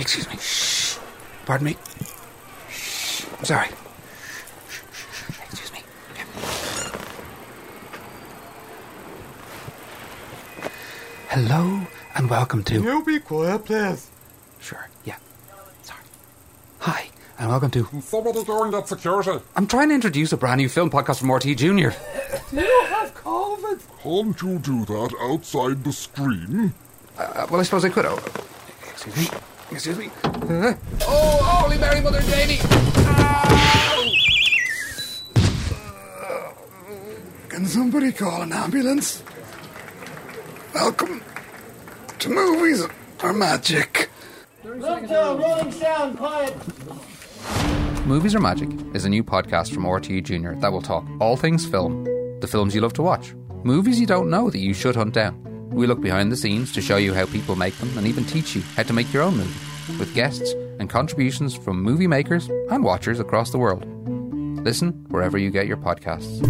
Excuse me. Shh. Pardon me. Shh. Sorry. Excuse me. Hello and welcome to. You be quiet, please. Sure. Yeah. Sorry. Hi and welcome to. Somebody go and get security. I'm trying to introduce a brand new film podcast from RTE Junior. Do you have COVID? Can't you do that outside the screen? Uh, well, I suppose I could. Oh, excuse me. Excuse me. Uh, oh, Holy Mary, Mother Janie! Can somebody call an ambulance? Welcome to movies are magic. Lockdown, rolling sound, quiet. Movies Are Magic is a new podcast from RTE Junior that will talk all things film, the films you love to watch, movies you don't know that you should hunt down. We look behind the scenes to show you how people make them and even teach you how to make your own movie, with guests and contributions from movie makers and watchers across the world. Listen wherever you get your podcasts.